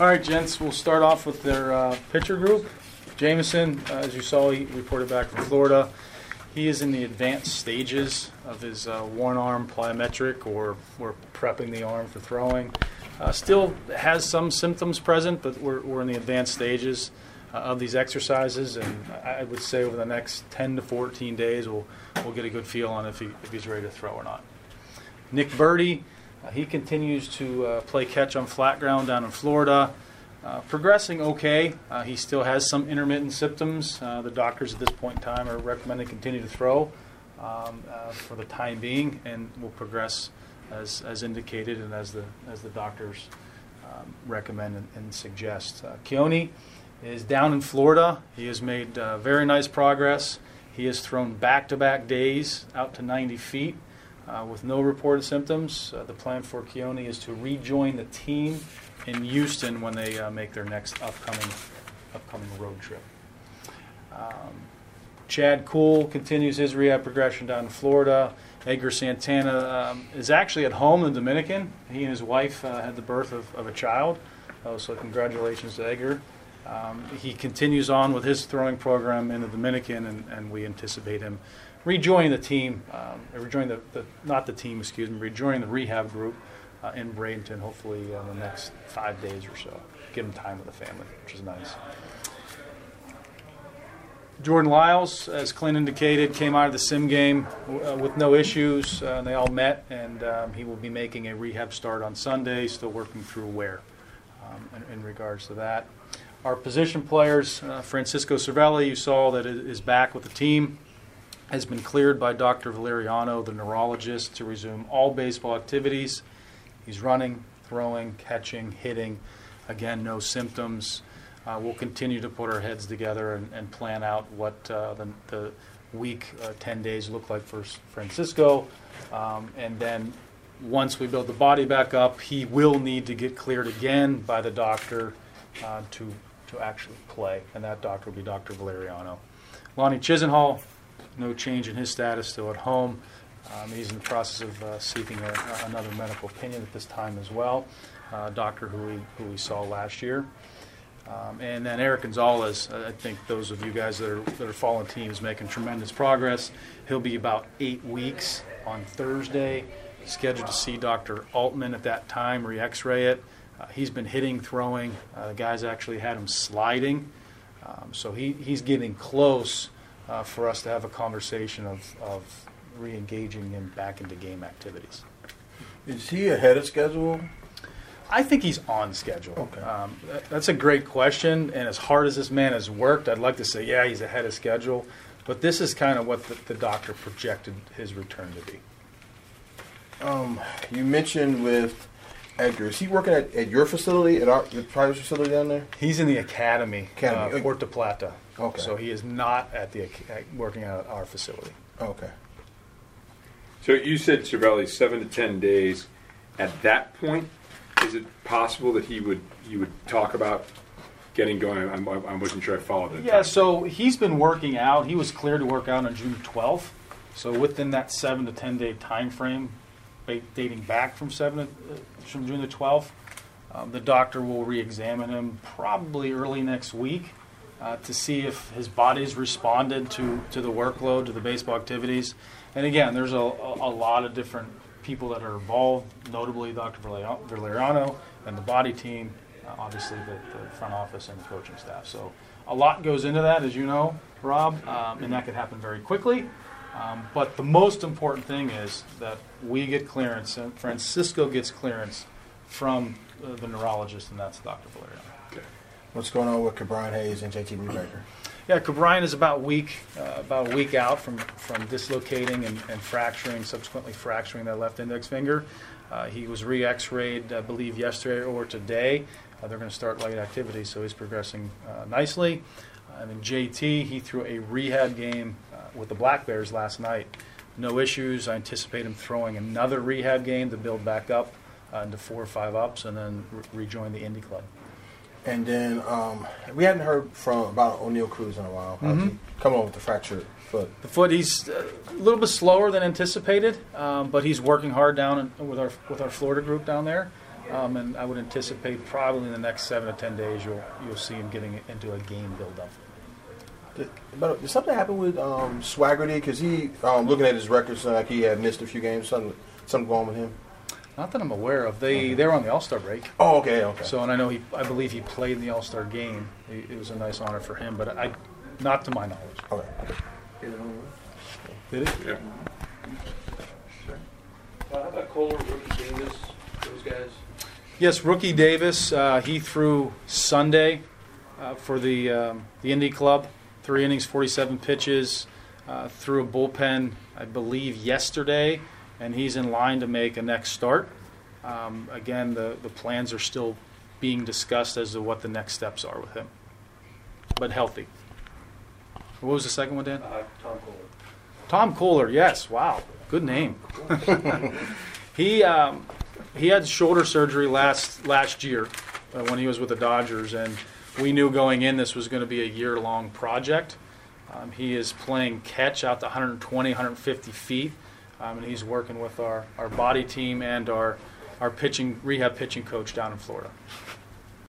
All right, gents, we'll start off with their uh, pitcher group. Jameson, uh, as you saw, he reported back from Florida. He is in the advanced stages of his uh, one arm plyometric, or we're prepping the arm for throwing. Uh, still has some symptoms present, but we're, we're in the advanced stages uh, of these exercises, and I would say over the next 10 to 14 days, we'll, we'll get a good feel on if, he, if he's ready to throw or not. Nick Burdi, he continues to uh, play catch on flat ground down in Florida. Uh, progressing okay. Uh, he still has some intermittent symptoms. Uh, the doctors at this point in time are recommending continue to throw um, uh, for the time being, and will progress as, as indicated and as the as the doctors um, recommend and, and suggest. Uh, Keone is down in Florida. He has made very nice progress. He has thrown back-to-back days out to 90 feet. Uh, with no reported symptoms. Uh, the plan for Keone is to rejoin the team in Houston when they uh, make their next upcoming upcoming road trip. Um, Chad Kuhl continues his rehab progression down in Florida. Edgar Santana um, is actually at home in the Dominican. He and his wife uh, had the birth of, of a child, oh, so congratulations to Edgar. Um, he continues on with his throwing program in the Dominican, and, and we anticipate him rejoining the team, um, rejoining the, the, not the team, excuse me, rejoin the rehab group uh, in Bradenton, hopefully in the next five days or so. Give him time with the family, which is nice. Jordan Lyles, as Clint indicated, came out of the sim game uh, with no issues. Uh, they all met, and um, he will be making a rehab start on Sunday, still working through where um, in, in, regards to that. Our position players, uh, Francisco Cervelli, you saw that is back with the team has been cleared by Dr. Valeriano, the neurologist, to resume all baseball activities. He's running, throwing, catching, hitting. Again, no symptoms. Uh, we'll continue to put our heads together and, and plan out what uh, the, the, week, uh, 10 days look like for Francisco. Um, and then once we build the body back up, he will need to get cleared again by the doctor uh, to, to actually play. And that doctor will be Dr. Valeriano. Lonnie Chisenhall, no change in his status, still at home. Um, he's in the process of uh, seeking a, another medical opinion at this time as well. Uh, doctor who we, who we saw last year. Um, and then Erik Gonzalez, I think those of you guys that are, that are following teams making tremendous progress. He'll be about eight weeks on Thursday, scheduled to see Dr. Altman at that time, re x ray it. Uh, he's been hitting, throwing. Uh, the guys actually had him sliding. Um, so he, he's getting close uh, for us to have a conversation of, of re-engaging him back into game activities. Is he ahead of schedule? I think he's on schedule. Okay. Um, that's a great question, and as hard as this man has worked, I'd like to say, yeah, he's ahead of schedule. But this is kind of what the, the doctor projected his return to be. Um, you mentioned with Edgar. Is he working at, at your facility, at our the private facility down there? He's in the academy, academy. Uh, Puerto Plata. Okay. So he is not at the working at our facility. Okay. So you said Cervelli seven to ten days. At that point, is it possible that he would you would talk about getting going? I'm, I wasn't sure I followed it. Yeah. Time. So he's been working out. He was cleared to work out on June 12th. So within that seven to ten day time frame, dating back from seven uh, from June the 12th, um, the doctor will re-examine him probably early next week uh, to see if his body's responded to, to the workload, to the baseball activities. And again, there's a, a, a lot of different people that are involved, notably Dr. Valeriano and the body team, uh, obviously the, the, front office and the coaching staff. So a lot goes into that, as you know, Rob, um, and that could happen very quickly. Um, but the most important thing is that we get clearance, and Francisco gets clearance from uh, the neurologist, and that's Dr. Valeriano. What's going on with Ke'Bryan Hayes and JT Brubaker? Yeah, Ke'Bryan is about week, uh, about a week out from, from dislocating and, and, fracturing, subsequently fracturing that left index finger. Uh, he was re-X-rayed, I believe, yesterday or today. Uh, they're going to start light activity, so he's progressing uh, nicely. And then JT, he threw a rehab game with the Black Bears last night. No issues. I anticipate him throwing another rehab game to build back up into four or five ups, and then re- rejoin the Indy Club. And then um, we hadn't heard from about Oneil Cruz in a while. Mm-hmm. Coming on with the fractured foot. The foot, he's uh, a little bit slower than anticipated, um, but he's working hard down in, with our with our Florida group down there. um, and I would anticipate probably in the next seven to ten days you'll you'll see him getting into a game build-up. Did, but did something happen with um, Swaggerty? Because he, um, looking at his records, like he had missed a few games. Something, something going with him. Not that I'm aware of. They they were on the All Star break. Oh, okay, okay. So, and I know he, I believe he played in the All Star game. It, it was a nice honor for him, but I, not to my knowledge. okay. Did it? Yeah. Uh, how about Koehler, Rookie Davis, those guys? Yes, rookie Davis. Uh, he threw Sunday uh, for the um, the Indy Club. Three innings, 47 pitches. Uh, threw a bullpen, I believe, yesterday, and he's in line to make a next start. Um, again, the the plans are still being discussed as to what the next steps are with him, but healthy. What was the second one, Dan? Uh, Tom Koehler. Tom Koehler, yes. Wow, good name. he um, he had shoulder surgery last last year uh, when he was with the Dodgers, and we knew going in this was going to be a year long project. Um, he is playing catch out to 120, 150 feet, um, and he's working with our, our body team and our our pitching rehab pitching coach down in Florida.